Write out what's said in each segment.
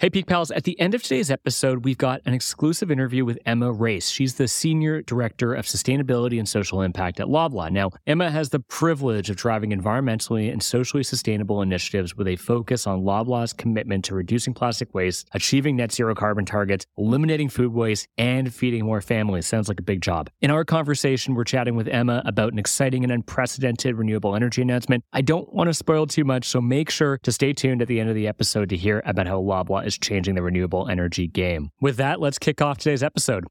Hey, Peak Pals, at the end of today's episode, we've got an exclusive interview with Emma Race. She's the Senior Director of Sustainability and Social Impact at Loblaw. Now, Emma has the privilege of driving environmentally and socially sustainable initiatives with a focus on Loblaw's commitment to reducing plastic waste, achieving net zero carbon targets, eliminating food waste, and feeding more families. Sounds like a big job. In our conversation, we're chatting with Emma about an exciting and unprecedented renewable energy announcement. I don't want to spoil too much, so make sure to stay tuned at the end of the episode to hear about how Loblaw is changing the renewable energy game. With that, let's kick off today's episode.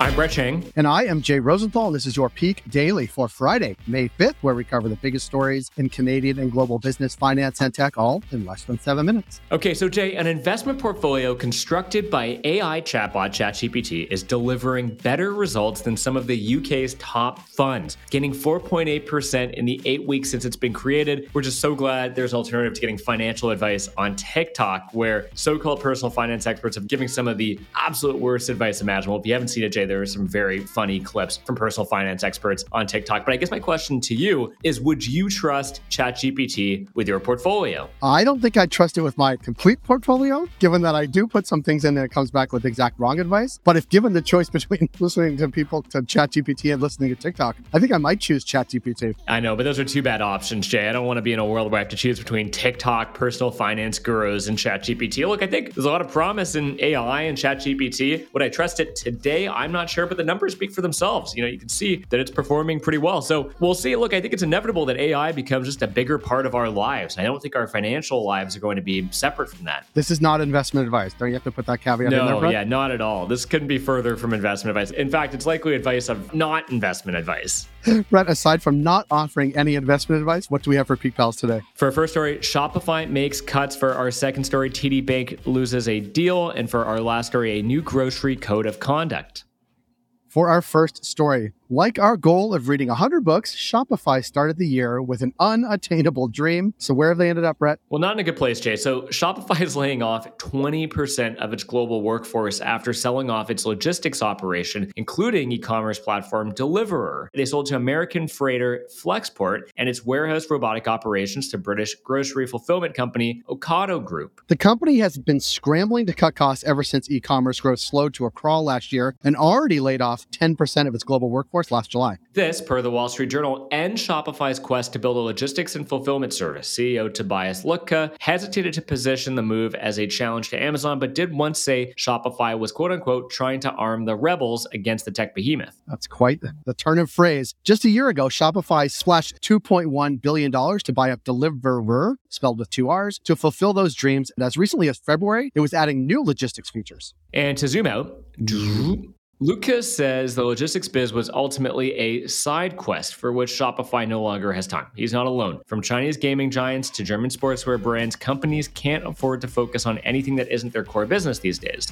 I'm Brett Chang. And I am Jay Rosenthal. And this is your Peak Daily for Friday, May 5th, where we cover the biggest stories in Canadian and global business, finance, and tech, all in less than seven minutes. Okay, so Jay, an investment portfolio constructed by AI chatbot ChatGPT is delivering better results than some of the UK's top funds, gaining 4.8% in the eight weeks since it's been created. We're just so glad there's an alternative to getting financial advice on TikTok, where so called personal finance experts have given some of the absolute worst advice imaginable. If you haven't seen it, Jay, there are some very funny clips from personal finance experts on TikTok. But I guess my question to you is would you trust ChatGPT with your portfolio? I don't think I'd trust it with my complete portfolio, given that I do put some things in and it comes back with exact wrong advice. But if given the choice between listening to people to ChatGPT and listening to TikTok, I think I might choose ChatGPT. I know, but those are two bad options, Jay. I don't want to be in a world where I have to choose between TikTok, personal finance gurus, and ChatGPT. Look, I think there's a lot of promise in AI and ChatGPT. Would I trust it today? I'm not sure, but the numbers speak for themselves. You know, you can see that it's performing pretty well. So we'll see. Look, I think it's inevitable that AI becomes just a bigger part of our lives. I don't think our financial lives are going to be separate from that. This is not investment advice. Don't you have to put that caveat no, in there? No, yeah, not at all. This couldn't be further from investment advice. In fact, it's likely advice of not investment advice. Brett, aside from not offering any investment advice, what do we have for Peak Pals today? For our first story, Shopify makes cuts. For our second story, TD Bank loses a deal. And for our last story, a new grocery code of conduct. For our first story, like our goal of reading 100 books, Shopify started the year with an unattainable dream. So, where have they ended up, Brett? Well, not in a good place, Jay. So, Shopify is laying off 20% of its global workforce after selling off its logistics operation, including e commerce platform Deliverr. They sold to American freighter Flexport and its warehouse robotic operations to British grocery fulfillment company Ocado Group. The company has been scrambling to cut costs ever since e commerce growth slowed to a crawl last year and already laid off 10% of its global workforce last July. This, per the Wall Street Journal, and Shopify's quest to build a logistics and fulfillment service. CEO Tobias Lütke hesitated to position the move as a challenge to Amazon, but did once say Shopify was quote unquote trying to arm the rebels against the tech behemoth. That's quite the turn of phrase. Just a year ago, Shopify splashed $2.1 billion to buy up Deliverr, spelled with two R's, to fulfill those dreams. And as recently as February, it was adding new logistics features. And to zoom out, Lucas says the logistics biz was ultimately a side quest for which Shopify no longer has time. He's not alone. From Chinese gaming giants to German sportswear brands, companies can't afford to focus on anything that isn't their core business these days.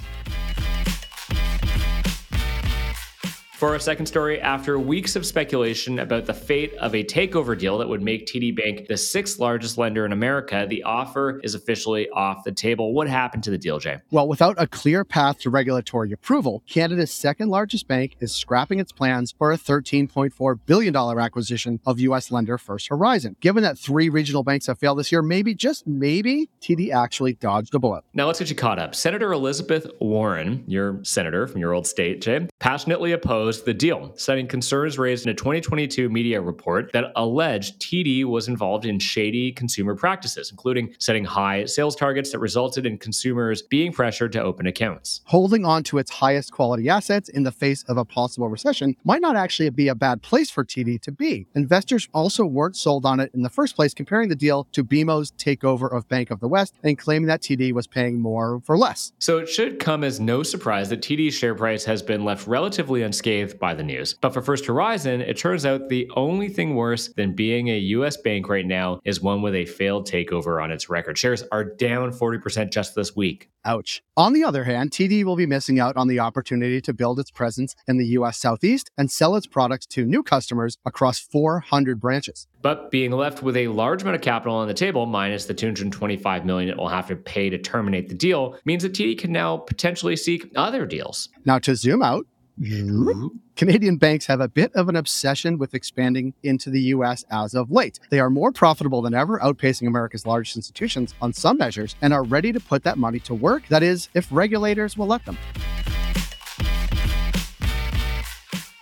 For our second story, after weeks of speculation about the fate of a takeover deal that would make TD Bank the sixth largest lender in America, the offer is officially off the table. What happened to the deal, Jay? Well, without a clear path to regulatory approval, Canada's second largest bank is scrapping its plans for a $13.4 billion acquisition of U.S. lender First Horizon. Given that three regional banks have failed this year, maybe, just maybe, TD actually dodged a bullet. Now let's get you caught up. Senator Elizabeth Warren, your senator from your old state, Jay, passionately opposed the deal, citing concerns raised in a 2022 media report that alleged TD was involved in shady consumer practices, including setting high sales targets that resulted in consumers being pressured to open accounts. Holding on to its highest quality assets in the face of a possible recession might not actually be a bad place for TD to be. Investors also weren't sold on it in the first place, comparing the deal to BMO's takeover of Bank of the West and claiming that TD was paying more for less. So it should come as no surprise that TD's share price has been left relatively unscathed by the news. But for First Horizon, it turns out the only thing worse than being a US bank right now is one with a failed takeover on its record. Shares are down 40% just this week. Ouch. On the other hand, TD will be missing out on the opportunity to build its presence in the US Southeast and sell its products to new customers across 400 branches. But being left with a large amount of capital on the table, minus the 225 million it will have to pay to terminate the deal, means that TD can now potentially seek other deals. Now, to zoom out, Canadian banks have a bit of an obsession with expanding into the US as of late. They are more profitable than ever, outpacing America's largest institutions on some measures, and are ready to put that money to work. That is, if regulators will let them.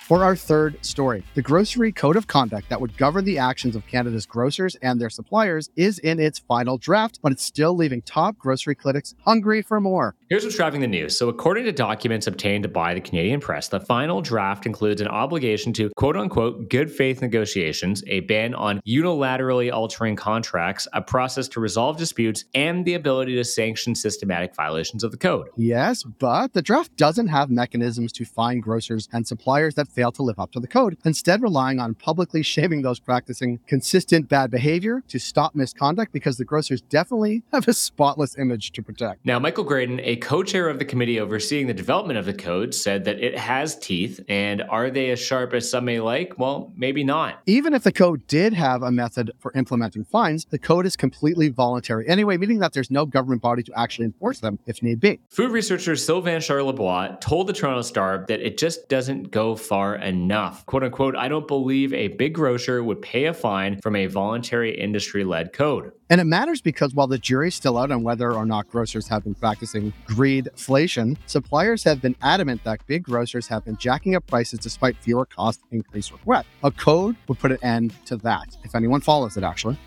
For our third story, the Grocery Code of Conduct that would govern the actions of Canada's grocers and their suppliers is in its final draft, but it's still leaving top grocery critics hungry for more. Here's what's driving the news. So, according to documents obtained by the Canadian press, the final draft includes an obligation to quote unquote good faith negotiations, a ban on unilaterally altering contracts, a process to resolve disputes, and the ability to sanction systematic violations of the code. Yes, but the draft doesn't have mechanisms to fine grocers and suppliers that fail to live up to the code, instead, relying on publicly shaming those practicing consistent bad behavior to stop misconduct because the grocers definitely have a spotless image to protect. Now, Michael Graydon, a co chair of the committee overseeing the development of the code, said that it has teeth, and are they as sharp as some may like? Well, maybe not. Even if the code did have a method for implementing fines, the code is completely voluntary anyway, meaning that there's no government body to actually enforce them if need be. Food researcher Sylvain Charlebois told the Toronto Star that it just doesn't go far enough. Quote unquote, I don't believe a big grocer would pay a fine from a voluntary industry led code. And it matters because while the jury's still out on whether or not grocers have been practicing greedflation, suppliers have been adamant that big grocers have been jacking up prices despite fewer cost increase requests. A code would put an end to that, if anyone follows it, actually.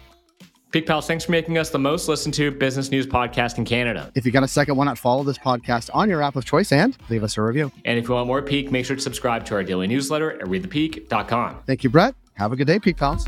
Peak Pals, thanks for making us the most listened to business news podcast in Canada. If you got a second, why not follow this podcast on your app of choice and leave us a review? And if you want more Peak, make sure to subscribe to our daily newsletter at readthepeak.com. Thank you, Brett. Have a good day, Peak Pals.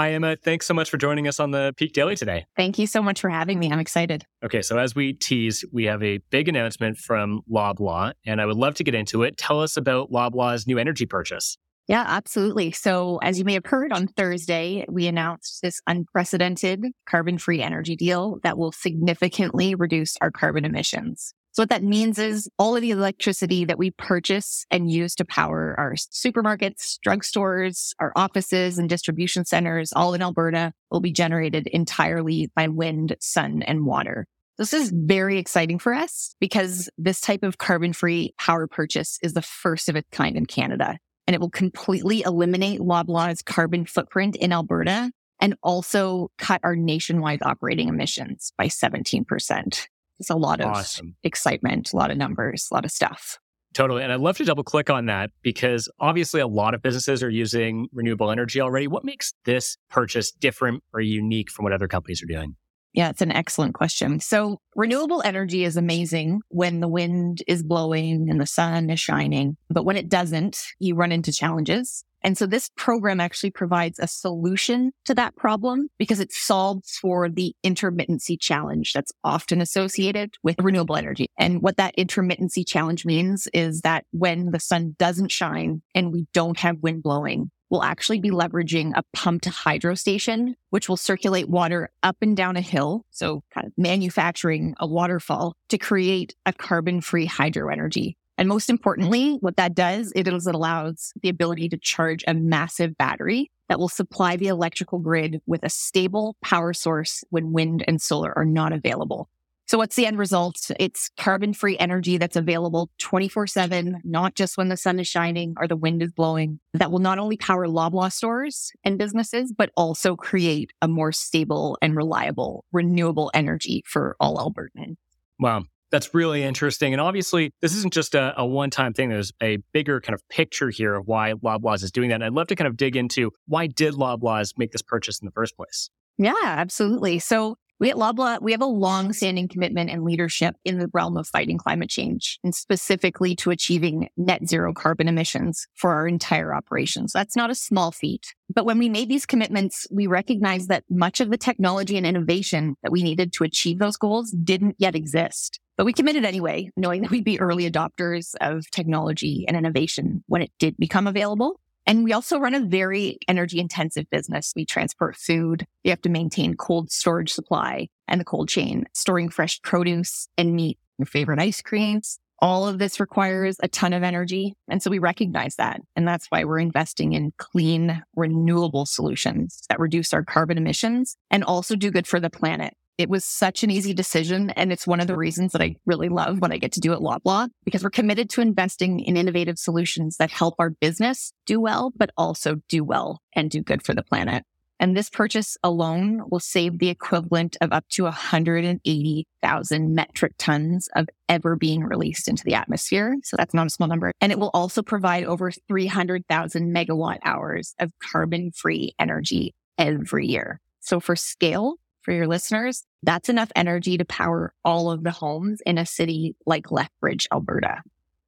Hi, Emma. Uh, thanks so much for joining us on the Peak Daily today. Thank you so much for having me. I'm excited. Okay, so as we tease, we have a big announcement from Loblaw, and I would love to get into it. Tell us about Loblaw's new energy purchase. Yeah, absolutely. So, as you may have heard on Thursday, we announced this unprecedented carbon free energy deal that will significantly reduce our carbon emissions. So what that means is all of the electricity that we purchase and use to power our supermarkets, drugstores, our offices and distribution centers, all in Alberta will be generated entirely by wind, sun and water. This is very exciting for us because this type of carbon free power purchase is the first of its kind in Canada. And it will completely eliminate Loblaw's carbon footprint in Alberta and also cut our nationwide operating emissions by 17%. It's a lot of awesome. excitement, a lot of numbers, a lot of stuff. Totally. And I'd love to double click on that because obviously a lot of businesses are using renewable energy already. What makes this purchase different or unique from what other companies are doing? Yeah, it's an excellent question. So renewable energy is amazing when the wind is blowing and the sun is shining. But when it doesn't, you run into challenges. And so this program actually provides a solution to that problem because it solves for the intermittency challenge that's often associated with renewable energy. And what that intermittency challenge means is that when the sun doesn't shine and we don't have wind blowing, we'll actually be leveraging a pumped hydro station, which will circulate water up and down a hill. So kind of manufacturing a waterfall to create a carbon free hydro energy. And most importantly, what that does, it is it allows the ability to charge a massive battery that will supply the electrical grid with a stable power source when wind and solar are not available. So what's the end result? It's carbon free energy that's available 24 seven, not just when the sun is shining or the wind is blowing that will not only power Loblaw stores and businesses, but also create a more stable and reliable renewable energy for all Albertans. Wow that's really interesting. And obviously, this isn't just a, a one time thing. There's a bigger kind of picture here of why Loblaws is doing that. And I'd love to kind of dig into why did Loblaws make this purchase in the first place? Yeah, absolutely. So we at Loblaw, we have a long standing commitment and leadership in the realm of fighting climate change and specifically to achieving net zero carbon emissions for our entire operations. That's not a small feat. But when we made these commitments, we recognized that much of the technology and innovation that we needed to achieve those goals didn't yet exist. But we committed anyway, knowing that we'd be early adopters of technology and innovation when it did become available. And we also run a very energy intensive business. We transport food. You have to maintain cold storage supply and the cold chain, storing fresh produce and meat, your favorite ice creams. All of this requires a ton of energy. And so we recognize that. And that's why we're investing in clean, renewable solutions that reduce our carbon emissions and also do good for the planet. It was such an easy decision. And it's one of the reasons that I really love what I get to do at Loblaw because we're committed to investing in innovative solutions that help our business do well, but also do well and do good for the planet. And this purchase alone will save the equivalent of up to 180,000 metric tons of ever being released into the atmosphere. So that's not a small number. And it will also provide over 300,000 megawatt hours of carbon free energy every year. So for scale, for your listeners, that's enough energy to power all of the homes in a city like Lethbridge, Alberta.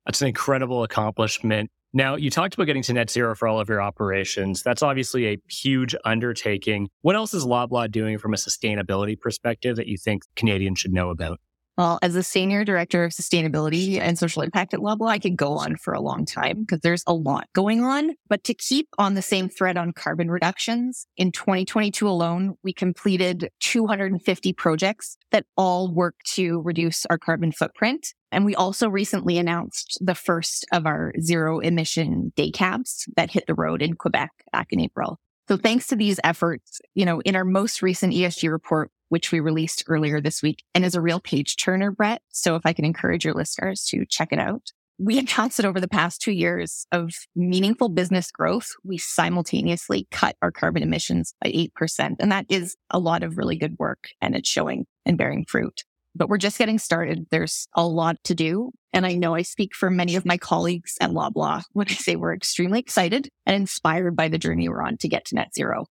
That's an incredible accomplishment. Now, you talked about getting to net zero for all of your operations. That's obviously a huge undertaking. What else is Loblaw doing from a sustainability perspective that you think Canadians should know about? Well, as a senior director of sustainability and social impact at Loblaw, I could go on for a long time because there's a lot going on. But to keep on the same thread on carbon reductions, in 2022 alone, we completed 250 projects that all work to reduce our carbon footprint. And we also recently announced the first of our zero emission day cabs that hit the road in Quebec back in April. So thanks to these efforts, you know, in our most recent ESG report, which we released earlier this week and is a real page turner, Brett. So if I can encourage your listeners to check it out. We announced that over the past two years of meaningful business growth, we simultaneously cut our carbon emissions by 8%. And that is a lot of really good work and it's showing and bearing fruit. But we're just getting started. There's a lot to do. And I know I speak for many of my colleagues at Loblaw when I say we're extremely excited and inspired by the journey we're on to get to net zero.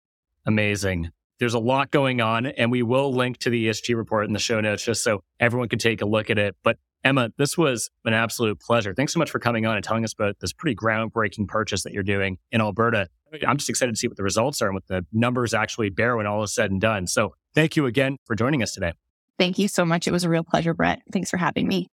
Amazing. There's a lot going on, and we will link to the ESG report in the show notes just so everyone can take a look at it. But Emma, this was an absolute pleasure. Thanks so much for coming on and telling us about this pretty groundbreaking purchase that you're doing in Alberta. I'm just excited to see what the results are and what the numbers actually bear when all is said and done. So thank you again for joining us today. Thank you so much. It was a real pleasure, Brett. Thanks for having me.